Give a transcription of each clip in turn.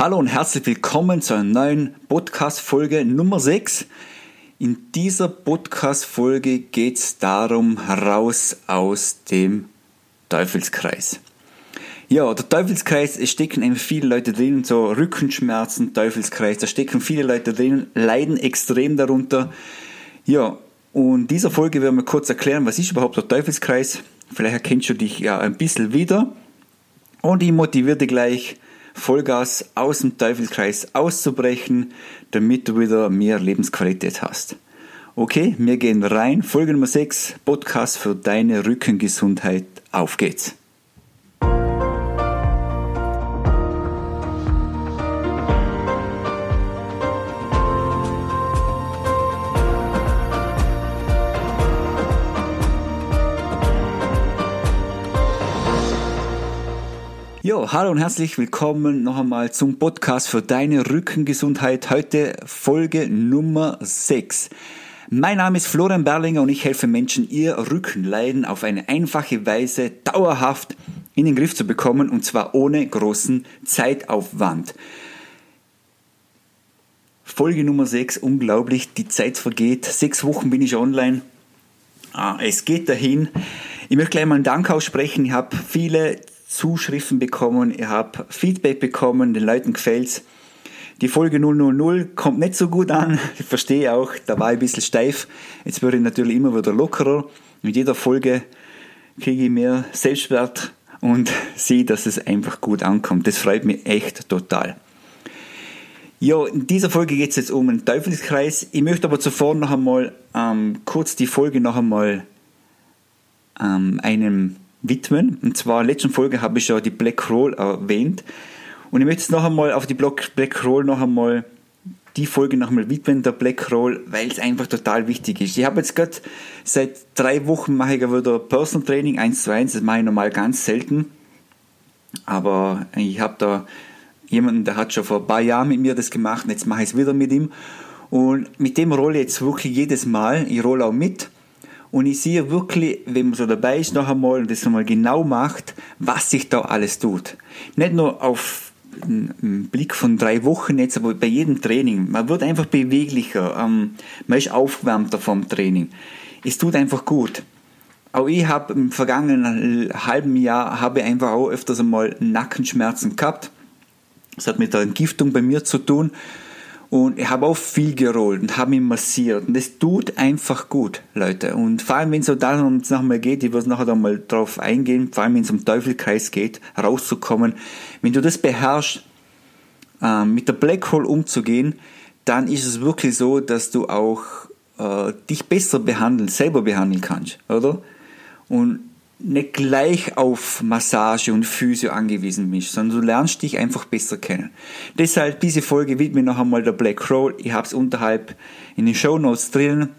Hallo und herzlich willkommen zu einer neuen Podcast-Folge Nummer 6. In dieser Podcast-Folge geht es darum, raus aus dem Teufelskreis. Ja, der Teufelskreis, es stecken eben viele Leute drin, so Rückenschmerzen, Teufelskreis, da stecken viele Leute drin, leiden extrem darunter. Ja, und in dieser Folge werden wir kurz erklären, was ist überhaupt der Teufelskreis. Vielleicht erkennst du dich ja ein bisschen wieder. Und ich motiviere dich gleich, Vollgas aus dem Teufelskreis auszubrechen, damit du wieder mehr Lebensqualität hast. Okay, wir gehen rein. Folge Nummer 6, Podcast für deine Rückengesundheit. Auf geht's! Jo, hallo und herzlich willkommen noch einmal zum Podcast für deine Rückengesundheit. Heute Folge Nummer 6. Mein Name ist Florian Berlinger und ich helfe Menschen, ihr Rückenleiden auf eine einfache Weise dauerhaft in den Griff zu bekommen und zwar ohne großen Zeitaufwand. Folge Nummer 6, unglaublich, die Zeit vergeht. Sechs Wochen bin ich online. Ah, es geht dahin. Ich möchte gleich mal einen Dank aussprechen. Ich habe viele Zuschriften bekommen, ich habe Feedback bekommen, den Leuten gefällt's. Die Folge 000 kommt nicht so gut an, ich verstehe auch, da war ich ein bisschen steif. Jetzt würde ich natürlich immer wieder lockerer. Mit jeder Folge kriege ich mehr Selbstwert und sehe, dass es einfach gut ankommt. Das freut mich echt total. Ja, in dieser Folge geht es jetzt um den Teufelskreis. Ich möchte aber zuvor noch einmal ähm, kurz die Folge noch einmal ähm, einem widmen. Und zwar in der letzten Folge habe ich ja die Black Roll erwähnt. Und ich möchte jetzt noch einmal auf die Black Roll noch einmal die Folge noch einmal widmen, der Black Roll, weil es einfach total wichtig ist. Ich habe jetzt gerade seit drei Wochen mache ich wieder Personal Training 1 zu 1, das mache ich normal ganz selten. Aber ich habe da jemanden, der hat schon vor ein paar Jahren mit mir das gemacht und jetzt mache ich es wieder mit ihm. Und mit dem rolle ich jetzt wirklich jedes Mal. Ich rolle auch mit. Und ich sehe wirklich, wenn man so dabei ist noch einmal und das nochmal genau macht, was sich da alles tut. Nicht nur auf einen Blick von drei Wochen jetzt, aber bei jedem Training. Man wird einfach beweglicher, ähm, man ist aufgewärmter vom Training. Es tut einfach gut. Auch ich habe im vergangenen halben Jahr habe einfach auch öfters einmal Nackenschmerzen gehabt. Das hat mit der Entgiftung bei mir zu tun. Und ich habe auch viel gerollt und habe mich massiert. Und das tut einfach gut, Leute. Und vor allem, wenn es so darum nochmal geht, ich werde nachher mal drauf eingehen, vor allem, wenn es um Teufelkreis geht, rauszukommen. Wenn du das beherrschst, äh, mit der Black Hole umzugehen, dann ist es wirklich so, dass du auch äh, dich besser behandeln, selber behandeln kannst, oder? Und nicht gleich auf Massage und Physio angewiesen bist, sondern du lernst dich einfach besser kennen. Deshalb diese Folge widme noch einmal der Black Roll. Ich habe es unterhalb in den Show Notes drin.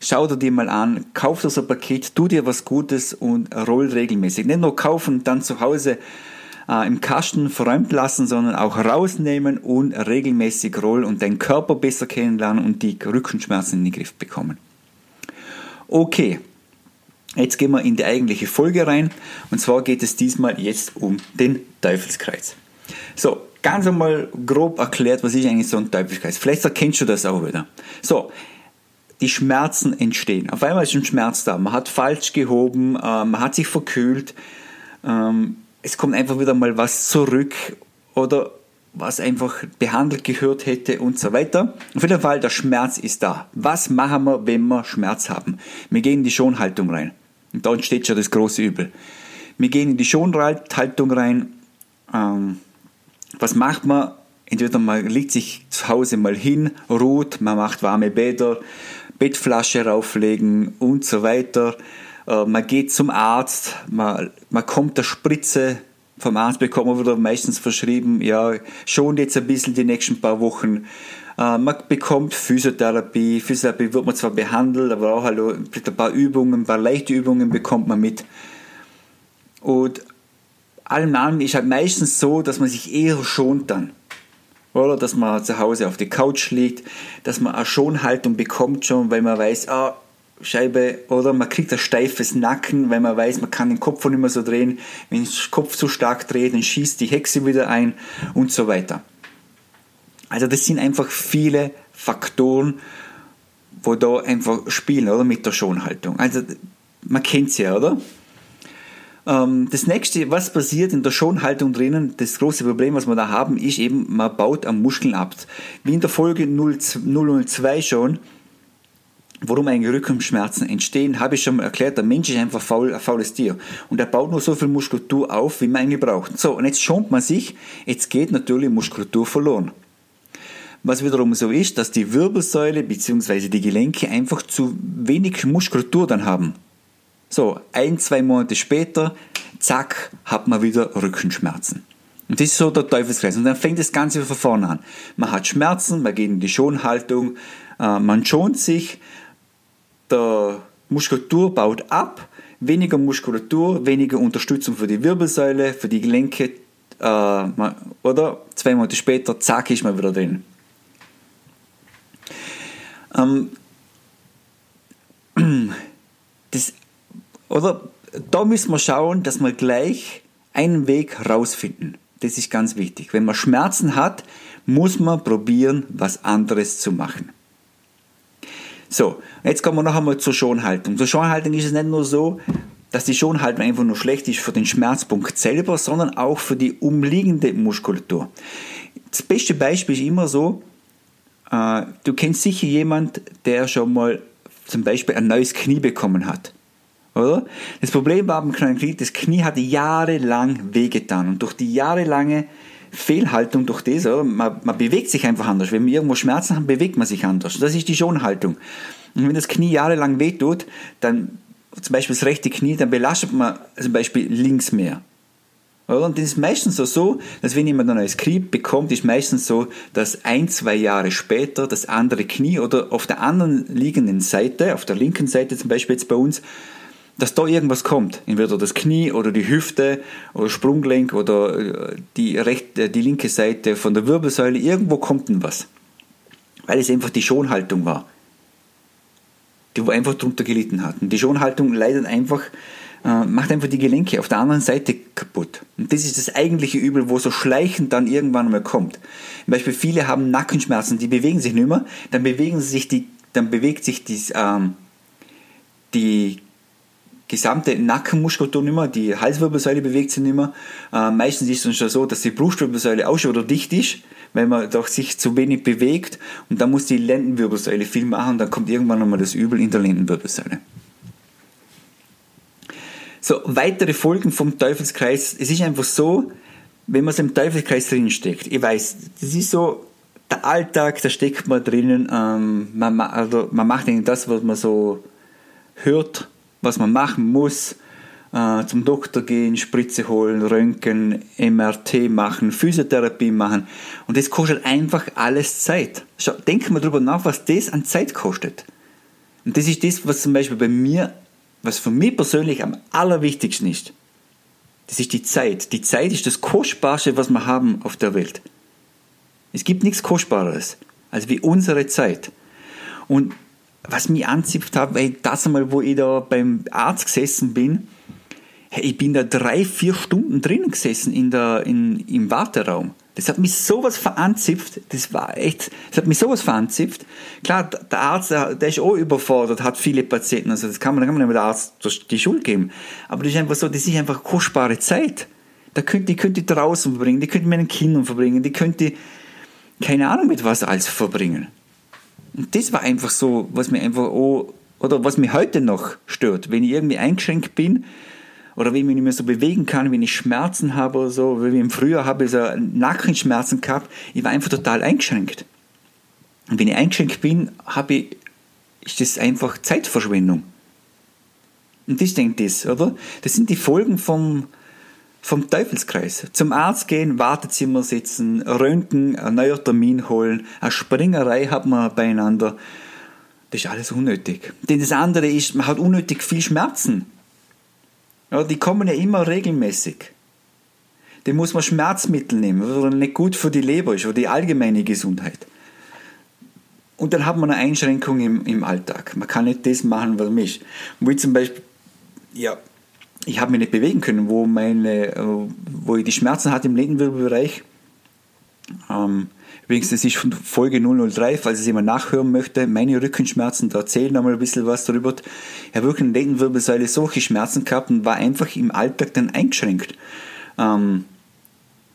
Schau dir die mal an, kauf das ein Paket, tu dir was Gutes und roll regelmäßig. Nicht nur kaufen dann zu Hause äh, im Kasten verräumt lassen, sondern auch rausnehmen und regelmäßig rollen und deinen Körper besser kennenlernen und die Rückenschmerzen in den Griff bekommen. Okay, Jetzt gehen wir in die eigentliche Folge rein und zwar geht es diesmal jetzt um den Teufelskreis. So, ganz einmal grob erklärt, was ist eigentlich so ein Teufelskreis. Vielleicht erkennst du das auch wieder. So, die Schmerzen entstehen. Auf einmal ist ein Schmerz da. Man hat falsch gehoben, äh, man hat sich verkühlt, ähm, es kommt einfach wieder mal was zurück oder was einfach behandelt gehört hätte und so weiter. Auf jeden Fall, der Schmerz ist da. Was machen wir, wenn wir Schmerz haben? Wir gehen in die Schonhaltung rein. Und da entsteht schon das große Übel. Wir gehen in die Schonhaltung rein. Ähm, was macht man? Entweder man legt sich zu Hause mal hin, ruht, man macht warme Bäder, Bettflasche rauflegen und so weiter. Äh, man geht zum Arzt, man, man kommt der Spritze vom Arzt bekommen wir wieder meistens verschrieben, ja, schon jetzt ein bisschen die nächsten paar Wochen. Äh, man bekommt Physiotherapie. Physiotherapie wird man zwar behandelt, aber auch ein paar Übungen, ein paar leichte Übungen bekommt man mit. Und allem allem ist halt meistens so, dass man sich eher schont dann. Oder dass man zu Hause auf die Couch liegt, dass man eine Schonhaltung bekommt schon, weil man weiß, ah, Scheibe oder man kriegt ein steifes Nacken, weil man weiß, man kann den Kopf nicht mehr so drehen. Wenn der Kopf zu stark dreht, dann schießt die Hexe wieder ein und so weiter. Also das sind einfach viele Faktoren, wo da einfach spielen, oder? Mit der Schonhaltung. Also man kennt sie ja, oder? Ähm, das nächste, was passiert in der Schonhaltung drinnen, das große Problem, was wir da haben, ist eben, man baut am Muskeln ab. Wie in der Folge 002 schon, Warum eigentlich Rückenschmerzen entstehen, habe ich schon mal erklärt. Der Mensch ist einfach faul, ein faules Tier. Und er baut nur so viel Muskulatur auf, wie man eigentlich braucht. So, und jetzt schont man sich, jetzt geht natürlich Muskulatur verloren. Was wiederum so ist, dass die Wirbelsäule bzw. die Gelenke einfach zu wenig Muskulatur dann haben. So, ein, zwei Monate später, zack, hat man wieder Rückenschmerzen. Und das ist so der Teufelskreis. Und dann fängt das Ganze von vorne an. Man hat Schmerzen, man geht in die Schonhaltung, äh, man schont sich, der Muskulatur baut ab, weniger Muskulatur, weniger Unterstützung für die Wirbelsäule, für die Gelenke, äh, oder zwei Monate später, zack, ist man wieder drin. Ähm, das, oder da müssen wir schauen, dass wir gleich einen Weg rausfinden. Das ist ganz wichtig. Wenn man Schmerzen hat, muss man probieren, was anderes zu machen. So, jetzt kommen wir noch einmal zur Schonhaltung. Zur Schonhaltung ist es nicht nur so, dass die Schonhaltung einfach nur schlecht ist für den Schmerzpunkt selber, sondern auch für die umliegende Muskulatur. Das beste Beispiel ist immer so, äh, du kennst sicher jemand, der schon mal zum Beispiel ein neues Knie bekommen hat. Oder? Das Problem war beim kleinen Knie, das Knie hatte jahrelang wehgetan und durch die jahrelange Fehlhaltung durch das, oder? Man, man bewegt sich einfach anders. Wenn wir irgendwo Schmerzen haben, bewegt man sich anders. Das ist die Schonhaltung. Und wenn das Knie jahrelang wehtut, dann zum Beispiel das rechte Knie, dann belastet man zum Beispiel links mehr. Und das ist meistens so, so, dass wenn jemand ein neues Knie bekommt, ist meistens so, dass ein, zwei Jahre später das andere Knie oder auf der anderen liegenden Seite, auf der linken Seite zum Beispiel jetzt bei uns, dass da irgendwas kommt. Entweder das Knie oder die Hüfte oder Sprunggelenk oder äh, die, rechte, die linke Seite von der Wirbelsäule. Irgendwo kommt denn was. Weil es einfach die Schonhaltung war. Die einfach drunter gelitten hat. Und die Schonhaltung leidet einfach, äh, macht einfach die Gelenke auf der anderen Seite kaputt. Und das ist das eigentliche Übel, wo so schleichend dann irgendwann mal kommt. Zum Beispiel viele haben Nackenschmerzen, die bewegen sich nicht mehr, dann bewegen sich die, dann bewegt sich die, ähm, die gesamte Nackenmuskulatur nicht mehr, die Halswirbelsäule bewegt sich nicht mehr. Äh, meistens ist es schon so, dass die Brustwirbelsäule auch schon wieder dicht ist, weil man doch sich zu wenig bewegt und dann muss die Lendenwirbelsäule viel machen dann kommt irgendwann nochmal das Übel in der Lendenwirbelsäule. So, weitere Folgen vom Teufelskreis. Es ist einfach so, wenn man so im Teufelskreis drin steckt, ich weiß, das ist so, der Alltag, da steckt man drinnen, ähm, man, also man macht eigentlich das, was man so hört, was man machen muss. Äh, zum Doktor gehen, Spritze holen, Röntgen, MRT machen, Physiotherapie machen. Und das kostet einfach alles Zeit. Schau, denk mal drüber nach, was das an Zeit kostet. Und das ist das, was zum Beispiel bei mir, was für mich persönlich am allerwichtigsten ist. Das ist die Zeit. Die Zeit ist das Kostbarste, was wir haben auf der Welt. Es gibt nichts Kostbareres als wie unsere Zeit. Und was mich anzipft hat, weil das einmal, wo ich da beim Arzt gesessen bin, hey, ich bin da drei, vier Stunden drinnen gesessen in der, in, im Warteraum. Das hat mich sowas veranzipft, das war echt, das hat mich sowas veranzipft. Klar, der Arzt, der, der ist auch überfordert, hat viele Patienten, also das kann man, da kann man nicht dem Arzt die Schuld geben. Aber das ist einfach so, das ist einfach kostbare Zeit. Da könnt, die könnt ihr draußen verbringen, die könnt ihr mit den Kindern verbringen, die könnt ihr, keine Ahnung mit was alles verbringen. Und das war einfach so, was mir einfach auch, oder was mir heute noch stört, wenn ich irgendwie eingeschränkt bin oder wenn ich mich nicht mehr so bewegen kann, wenn ich Schmerzen habe oder so, wie im Frühjahr habe ich so Nackenschmerzen gehabt, ich war einfach total eingeschränkt. Und wenn ich eingeschränkt bin, habe ich, ist das einfach Zeitverschwendung. Und das denkt das, oder? Das sind die Folgen vom, vom Teufelskreis. Zum Arzt gehen, Wartezimmer sitzen, Röntgen, ein neuer Termin holen, eine Springerei hat man beieinander. Das ist alles unnötig. Denn das andere ist, man hat unnötig viel Schmerzen. Ja, die kommen ja immer regelmäßig. Den muss man Schmerzmittel nehmen, was nicht gut für die Leber ist, für die allgemeine Gesundheit. Und dann hat man eine Einschränkung im, im Alltag. Man kann nicht das machen, was man ist. Wie zum Beispiel, ja, ich habe mich nicht bewegen können, wo, meine, äh, wo ich die Schmerzen hatte im Lendenwirbelbereich. Äh, Ähm, übrigens, das ist von Folge 003, falls es jemand nachhören möchte. Meine Rückenschmerzen, da erzählen wir mal ein bisschen was darüber. Ich habe wirklich in der Lendenwirbelsäule solche Schmerzen gehabt und war einfach im Alltag dann eingeschränkt. Ähm,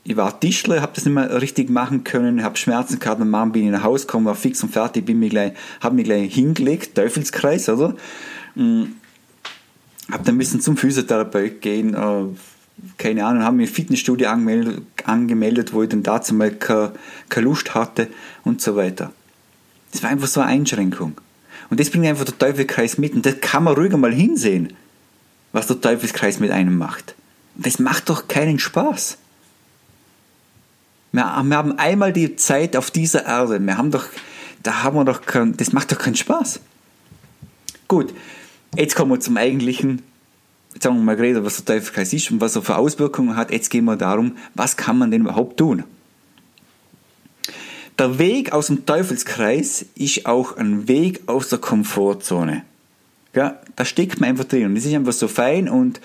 ich war Tischler, habe das nicht mehr richtig machen können, habe Schmerzen gehabt, am Morgen bin ich nach Hause gekommen, war fix und fertig, bin mich gleich, habe mich gleich hingelegt, Teufelskreis, oder? Mhm. Habe dann ein bisschen zum Physiotherapeut gehen, äh, keine Ahnung, habe im Fitnessstudio angemeldet, angemeldet, wo ich dann dazu mal keine, keine Lust hatte und so weiter. Das war einfach so eine Einschränkung. Und das bringt einfach der Teufelskreis mit und das kann man ruhiger mal hinsehen, was der Teufelskreis mit einem macht. Und das macht doch keinen Spaß. Wir, wir haben einmal die Zeit auf dieser Erde. Wir haben doch, da haben wir doch kein, das macht doch keinen Spaß. Gut, jetzt kommen wir zum eigentlichen. Jetzt haben wir mal geredet, was der Teufelskreis ist und was er für Auswirkungen hat. Jetzt gehen wir darum, was kann man denn überhaupt tun? Der Weg aus dem Teufelskreis ist auch ein Weg aus der Komfortzone. Ja, da steckt man einfach drin und das ist einfach so fein und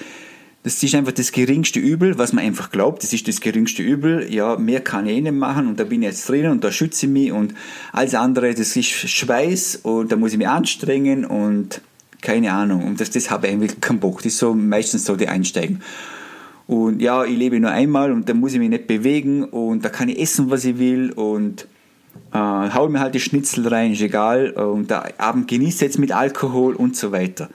das ist einfach das geringste Übel, was man einfach glaubt, das ist das geringste Übel. Ja, mehr kann ich eh nicht machen und da bin ich jetzt drin und da schütze ich mich und alles andere, das ist Schweiß und da muss ich mich anstrengen und keine Ahnung. Und das, das habe ich eigentlich keinen Bock. Das ist so meistens so die Einsteigen. Und ja, ich lebe nur einmal und da muss ich mich nicht bewegen und da kann ich essen, was ich will und äh, hau mir halt die Schnitzel rein, ist egal. Und der Abend genießt jetzt mit Alkohol und so weiter.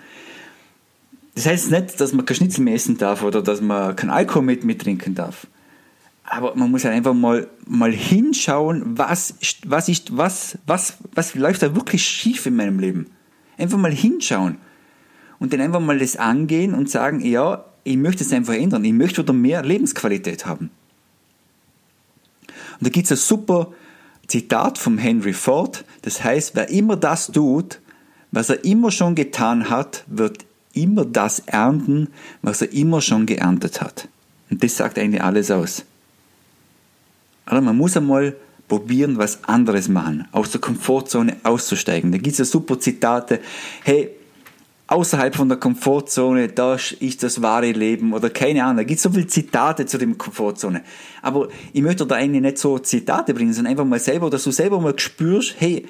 Das heißt nicht, dass man kein Schnitzel mehr essen darf oder dass man kein Alkohol mit, mit trinken darf. Aber man muss halt einfach mal, mal hinschauen, was, was, ist, was, was, was läuft da wirklich schief in meinem Leben. Einfach mal hinschauen. Und dann einfach mal das angehen und sagen, ja, ich möchte es einfach ändern. Ich möchte wieder mehr Lebensqualität haben. Und da gibt es ein super Zitat vom Henry Ford. Das heißt, wer immer das tut, was er immer schon getan hat, wird immer das ernten, was er immer schon geerntet hat. Und das sagt eigentlich alles aus. Aber man muss einmal probieren, was anderes machen, aus der Komfortzone auszusteigen. Da gibt es ja super Zitate, hey, außerhalb von der Komfortzone, da ist das wahre Leben oder keine Ahnung. Da gibt es so viele Zitate zu der Komfortzone. Aber ich möchte da eigentlich nicht so Zitate bringen, sondern einfach mal selber, dass du selber mal spürst, hey,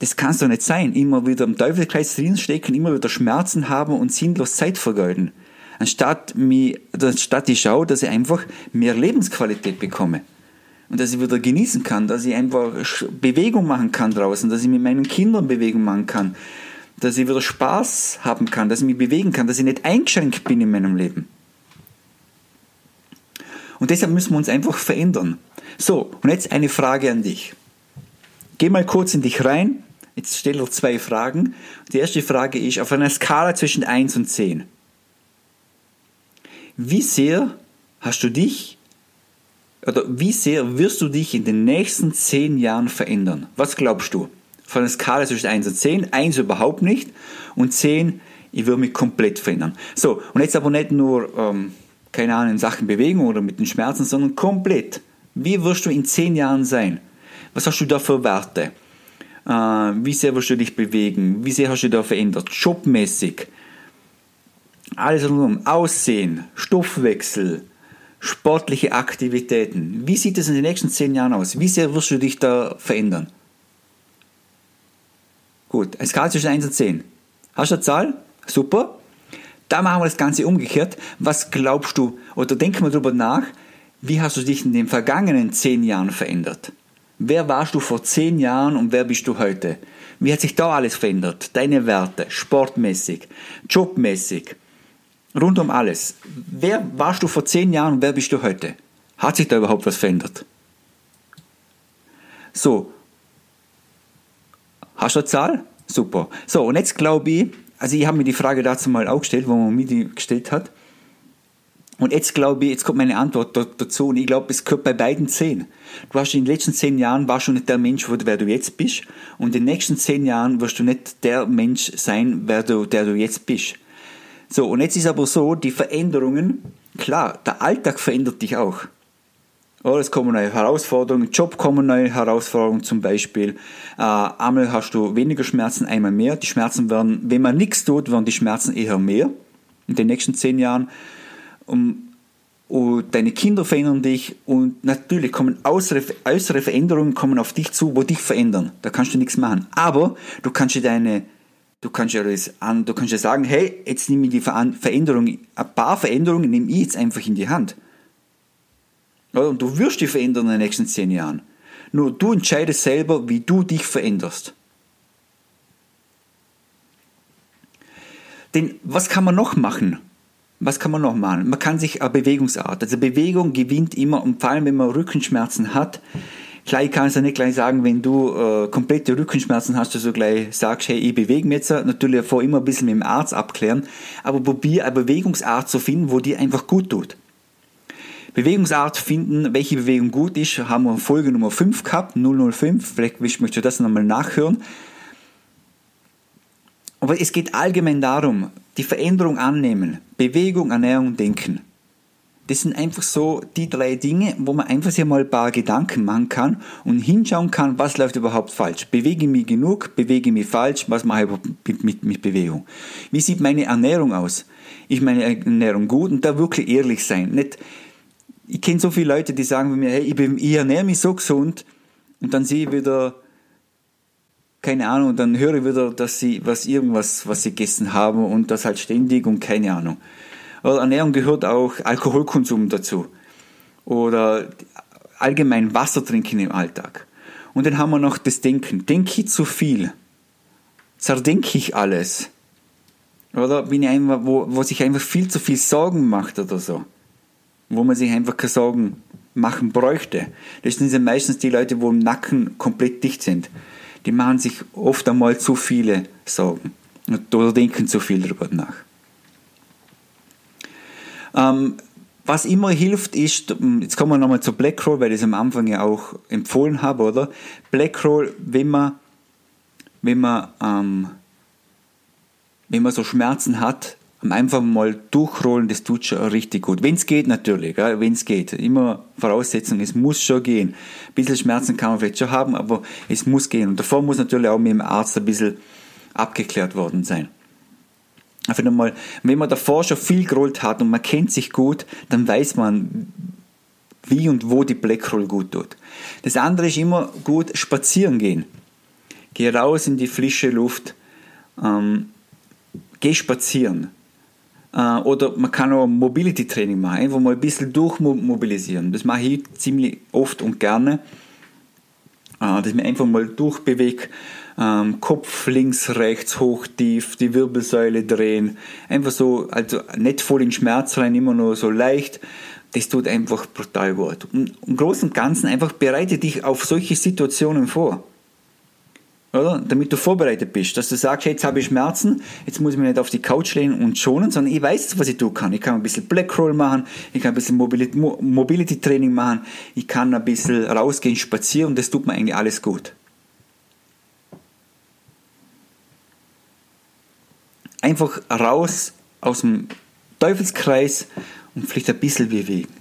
das kann doch nicht sein. Immer wieder im Teufelskreis drinstecken, immer wieder Schmerzen haben und sinnlos Zeit vergeuden. Anstatt, mich, anstatt ich schaue, dass ich einfach mehr Lebensqualität bekomme. Und dass ich wieder genießen kann, dass ich einfach Bewegung machen kann draußen, dass ich mit meinen Kindern Bewegung machen kann, dass ich wieder Spaß haben kann, dass ich mich bewegen kann, dass ich nicht eingeschränkt bin in meinem Leben. Und deshalb müssen wir uns einfach verändern. So, und jetzt eine Frage an dich. Geh mal kurz in dich rein. Jetzt stell dir zwei Fragen. Die erste Frage ist, auf einer Skala zwischen 1 und 10. Wie sehr hast du dich oder wie sehr wirst du dich in den nächsten 10 Jahren verändern? Was glaubst du? Von einer Skala zwischen 1 und 10. 1 überhaupt nicht und 10, ich würde mich komplett verändern. So, und jetzt aber nicht nur, ähm, keine Ahnung, in Sachen Bewegung oder mit den Schmerzen, sondern komplett. Wie wirst du in 10 Jahren sein? Was hast du da für Werte? Äh, wie sehr wirst du dich bewegen? Wie sehr hast du da verändert? Jobmäßig. Alles rundum. Aussehen, Stoffwechsel, sportliche Aktivitäten. Wie sieht es in den nächsten zehn Jahren aus? Wie sehr wirst du dich da verändern? Gut, eine Skala zwischen 1 und 10. Hast du eine Zahl? Super. Da machen wir das Ganze umgekehrt. Was glaubst du, oder denk mal drüber nach, wie hast du dich in den vergangenen zehn Jahren verändert? Wer warst du vor zehn Jahren und wer bist du heute? Wie hat sich da alles verändert? Deine Werte, sportmäßig, jobmäßig, rund um alles. Wer warst du vor zehn Jahren und wer bist du heute? Hat sich da überhaupt was verändert? So. Hast du eine Zahl? Super. So, und jetzt glaube ich, also ich habe mir die Frage dazu mal auch gestellt, wo man mir die gestellt hat. Und jetzt glaube ich, jetzt kommt meine Antwort dazu und ich glaube, es gehört bei beiden zehn. Du hast in den letzten zehn Jahren warst du nicht der Mensch, wer du jetzt bist und in den nächsten zehn Jahren wirst du nicht der Mensch sein, wer du, der du jetzt bist. So, und jetzt ist aber so, die Veränderungen, klar, der Alltag verändert dich auch. Oh, es kommen neue Herausforderungen, Job kommen neue Herausforderungen zum Beispiel. Äh, einmal hast du weniger Schmerzen, einmal mehr. Die Schmerzen werden, wenn man nichts tut, werden die Schmerzen eher mehr in den nächsten zehn Jahren. Um, und deine Kinder verändern dich und natürlich kommen äußere, äußere Veränderungen kommen auf dich zu, wo dich verändern. Da kannst du nichts machen. Aber du kannst dir deine, du kannst ja das an, du kannst ja sagen, hey, jetzt nehme ich die Veränderung, ein paar Veränderungen nehme ich jetzt einfach in die Hand. Und du wirst die verändern in den nächsten zehn Jahren. Nur du entscheidest selber, wie du dich veränderst. Denn was kann man noch machen? Was kann man noch machen? Man kann sich eine Bewegungsart, also Bewegung gewinnt immer und vor allem wenn man Rückenschmerzen hat, Gleich kannst du nicht gleich sagen, wenn du äh, komplette Rückenschmerzen hast, dass du gleich sagst, hey, ich bewege mich jetzt. Natürlich vor immer ein bisschen mit dem Arzt abklären, aber probier eine Bewegungsart zu finden, wo dir einfach gut tut. Bewegungsart finden, welche Bewegung gut ist, haben wir Folge Nummer 5 gehabt, 005, vielleicht möchtest du das nochmal nachhören. Aber es geht allgemein darum, die Veränderung annehmen. Bewegung, Ernährung, Denken. Das sind einfach so die drei Dinge, wo man einfach sich mal ein paar Gedanken machen kann und hinschauen kann, was läuft überhaupt falsch. Bewege ich mich genug, bewege ich mich falsch, was mache ich mit, mit, mit Bewegung? Wie sieht meine Ernährung aus? Ist meine Ernährung gut und da wirklich ehrlich sein. Nicht, ich kenne so viele Leute, die sagen mir, hey, ich, bin, ich ernähre mich so gesund und dann sehe ich wieder keine Ahnung, dann höre ich wieder, dass sie was irgendwas, was sie gegessen haben und das halt ständig und keine Ahnung. Oder Ernährung gehört auch Alkoholkonsum dazu. Oder allgemein Wasser trinken im Alltag. Und dann haben wir noch das Denken. Denke ich zu viel? Zerdenke ich alles? Oder bin ich einfach, wo, wo sich einfach viel zu viel Sorgen macht oder so? Wo man sich einfach keine Sorgen machen bräuchte. Das sind ja meistens die Leute, wo im Nacken komplett dicht sind die machen sich oft einmal zu viele Sorgen oder denken zu viel darüber nach. Ähm, was immer hilft, ist, jetzt kommen wir nochmal zu Blackroll, weil ich es am Anfang ja auch empfohlen habe, oder? Blackroll, wenn man, wenn man, ähm, wenn man so Schmerzen hat, einfach mal durchrollen, das tut schon richtig gut. Wenn es geht, natürlich, wenn es geht. Immer Voraussetzung, es muss schon gehen. Ein bisschen Schmerzen kann man vielleicht schon haben, aber es muss gehen. Und davor muss natürlich auch mit dem Arzt ein bisschen abgeklärt worden sein. Einfach nochmal, wenn man davor schon viel gerollt hat und man kennt sich gut, dann weiß man, wie und wo die Blackroll gut tut. Das andere ist immer gut spazieren gehen. Geh raus in die frische Luft, ähm, geh spazieren. Äh, oder man kann auch Mobility Training machen, einfach mal ein bisschen durchmobilisieren. Das mache ich ziemlich oft und gerne, äh, dass mich einfach mal durchbewege. Ähm, Kopf links, rechts, hoch, tief, die Wirbelsäule drehen. Einfach so, also nicht voll in Schmerz rein, immer nur so leicht. Das tut einfach brutal gut. Und im Großen und Ganzen einfach bereite dich auf solche Situationen vor oder? Damit du vorbereitet bist, dass du sagst, jetzt habe ich Schmerzen, jetzt muss ich mich nicht auf die Couch lehnen und schonen, sondern ich weiß, was ich tun kann. Ich kann ein bisschen Blackroll machen, ich kann ein bisschen Mobility, Mobility Training machen, ich kann ein bisschen rausgehen, spazieren, und das tut mir eigentlich alles gut. Einfach raus aus dem Teufelskreis und vielleicht ein bisschen bewegen.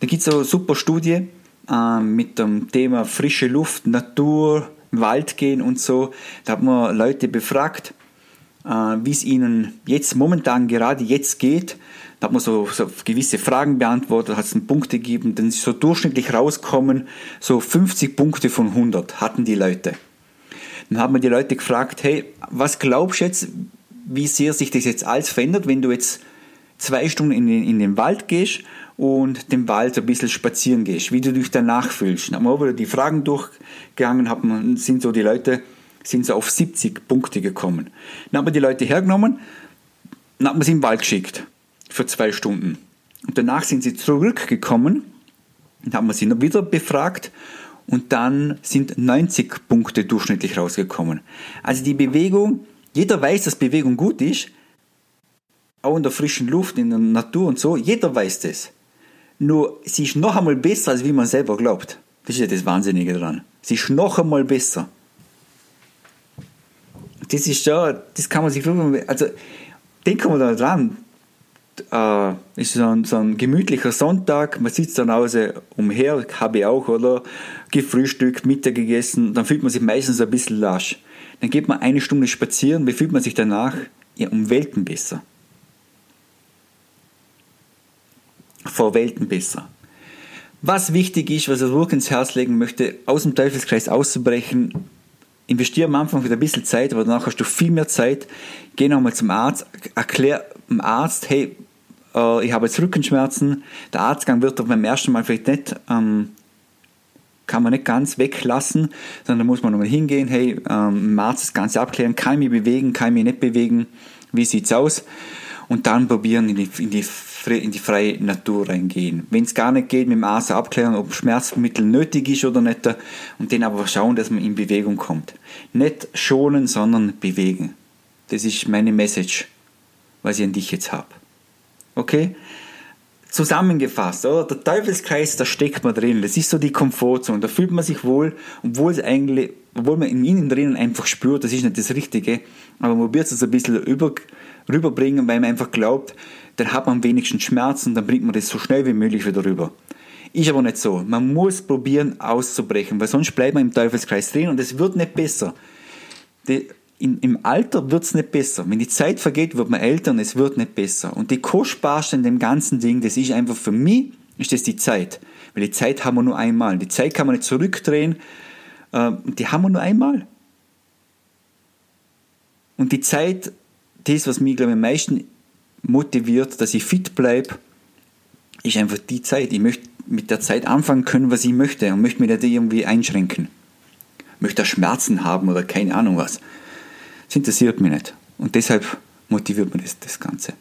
Da gibt es eine super Studie äh, mit dem Thema frische Luft, Natur, Wald gehen und so. Da hat man Leute befragt, äh, wie es ihnen jetzt momentan gerade jetzt geht. Da hat man so, so gewisse Fragen beantwortet, hat es Punkte gegeben, dann so durchschnittlich rauskommen, so 50 Punkte von 100 hatten die Leute. Dann hat man die Leute gefragt, hey, was glaubst du jetzt, wie sehr sich das jetzt alles verändert, wenn du jetzt zwei Stunden in den, in den Wald gehst und den Wald ein bisschen spazieren gehst, wie du dich danach fühlst. Dann haben wir die Fragen durchgegangen, haben, sind so die Leute sind so auf 70 Punkte gekommen. Dann haben wir die Leute hergenommen, dann haben wir sie im Wald geschickt für zwei Stunden. Und danach sind sie zurückgekommen und haben wir sie noch wieder befragt und dann sind 90 Punkte durchschnittlich rausgekommen. Also die Bewegung, jeder weiß, dass Bewegung gut ist, auch in der frischen Luft, in der Natur und so, jeder weiß das. Nur, sie ist noch einmal besser, als wie man selber glaubt. Das ist ja das Wahnsinnige daran. Sie ist noch einmal besser. Das ist ja, das kann man sich also denken wir da dran. Äh, ist so ein, so ein gemütlicher Sonntag, man sitzt dann Hause umher, habe ich auch, oder? Gefrühstückt, Mittag gegessen, dann fühlt man sich meistens ein bisschen lasch. Dann geht man eine Stunde spazieren, wie fühlt man sich danach? Ja, um Welten besser. vor Welten besser. Was wichtig ist, was ich wirklich ins Herz legen möchte, aus dem Teufelskreis auszubrechen, investiere am Anfang wieder ein bisschen Zeit, aber danach hast du viel mehr Zeit. Geh nochmal zum Arzt, erklär dem Arzt, hey, äh, ich habe jetzt Rückenschmerzen. Der Arztgang wird beim ersten Mal vielleicht nicht, ähm, kann man nicht ganz weglassen, sondern da muss man nochmal hingehen, hey, ähm, im Arzt das Ganze abklären, kann ich mich bewegen, kann ich mich nicht bewegen, wie sieht's aus? Und dann probieren in die, in die, in die freie Natur reingehen. Wenn es gar nicht geht, mit dem Arzt abklären, ob Schmerzmittel nötig ist oder nicht, und dann aber schauen, dass man in Bewegung kommt. Nicht schonen, sondern bewegen. Das ist meine Message, was ich an dich jetzt habe. Okay? Zusammengefasst, oder? Der Teufelskreis, da steckt man drin. Das ist so die Komfortzone. Da fühlt man sich wohl, obwohl es eigentlich, obwohl man in innen drinnen einfach spürt, das ist nicht das Richtige. Aber man probiert es ein bisschen über, rüberbringen, weil man einfach glaubt, dann hat man am wenigsten Schmerzen, dann bringt man das so schnell wie möglich wieder rüber. Ist aber nicht so. Man muss probieren auszubrechen, weil sonst bleibt man im Teufelskreis drin und es wird nicht besser. Die, in, im Alter wird es nicht besser. Wenn die Zeit vergeht, wird man älter und es wird nicht besser. Und die kostbarste in dem ganzen Ding, das ist einfach für mich, ist das die Zeit. Weil die Zeit haben wir nur einmal. Die Zeit kann man nicht zurückdrehen. Äh, die haben wir nur einmal. Und die Zeit, das, was mich, glaube ich, am meisten motiviert, dass ich fit bleibe, ist einfach die Zeit. Ich möchte mit der Zeit anfangen können, was ich möchte und möchte mich nicht irgendwie einschränken. Ich möchte Schmerzen haben oder keine Ahnung was. Das interessiert mich nicht. Und deshalb motiviert mich das, das Ganze.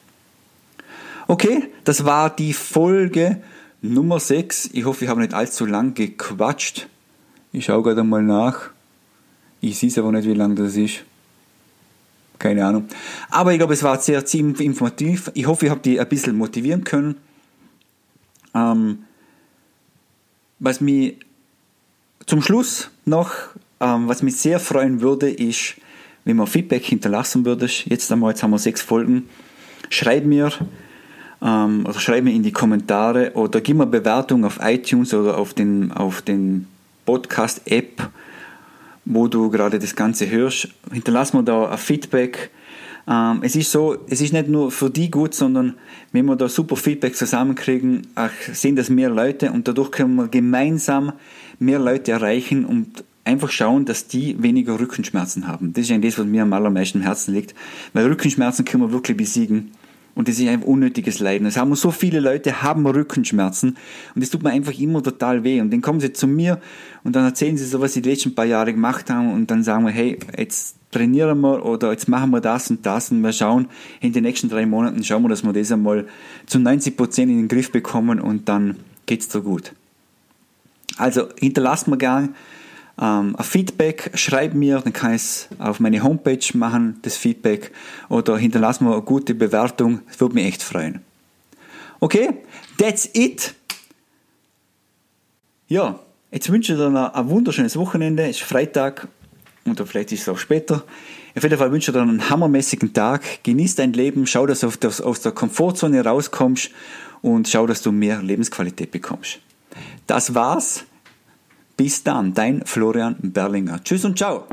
Okay, das war die Folge Nummer 6. Ich hoffe, ich habe nicht allzu lang gequatscht. Ich schaue gerade mal nach. Ich sehe es aber nicht, wie lang das ist. Keine Ahnung. Aber ich glaube, es war sehr ziemlich informativ. Ich hoffe, ich habe die ein bisschen motivieren können. Ähm, was mich zum Schluss noch, ähm, was mich sehr freuen würde, ist, wenn man Feedback hinterlassen würdest, jetzt einmal, jetzt haben wir sechs Folgen, schreib mir ähm, oder schreib mir in die Kommentare oder gib mir Bewertung auf iTunes oder auf den, auf den Podcast-App, wo du gerade das Ganze hörst. Hinterlass mir da ein Feedback. Ähm, es ist so, es ist nicht nur für die gut, sondern wenn wir da super Feedback zusammenkriegen, sehen das mehr Leute und dadurch können wir gemeinsam mehr Leute erreichen und einfach schauen, dass die weniger Rückenschmerzen haben. Das ist eigentlich das, was mir am allermeisten im Herzen liegt. Weil Rückenschmerzen können wir wirklich besiegen. Und das ist ein unnötiges Leiden. Es haben so viele Leute haben Rückenschmerzen und das tut mir einfach immer total weh. Und dann kommen sie zu mir und dann erzählen sie so, was sie die letzten paar Jahre gemacht haben und dann sagen wir, hey, jetzt trainieren wir oder jetzt machen wir das und das und wir schauen in den nächsten drei Monaten, schauen wir, dass wir das einmal zu 90 Prozent in den Griff bekommen und dann geht's so gut. Also hinterlasst mir gerne ähm, ein Feedback, schreib mir, dann kann ich es auf meine Homepage machen, das Feedback, oder hinterlass mir eine gute Bewertung, das würde mich echt freuen. Okay, that's it. Ja, jetzt wünsche ich dir noch ein wunderschönes Wochenende, es ist Freitag, oder vielleicht ist es auch später. Auf jeden Fall wünsche ich dir einen hammermäßigen Tag. Genieß dein Leben, schau, dass du aus der Komfortzone rauskommst und schau, dass du mehr Lebensqualität bekommst. Das war's. Bis dann, dein Florian Berlinger. Tschüss und ciao.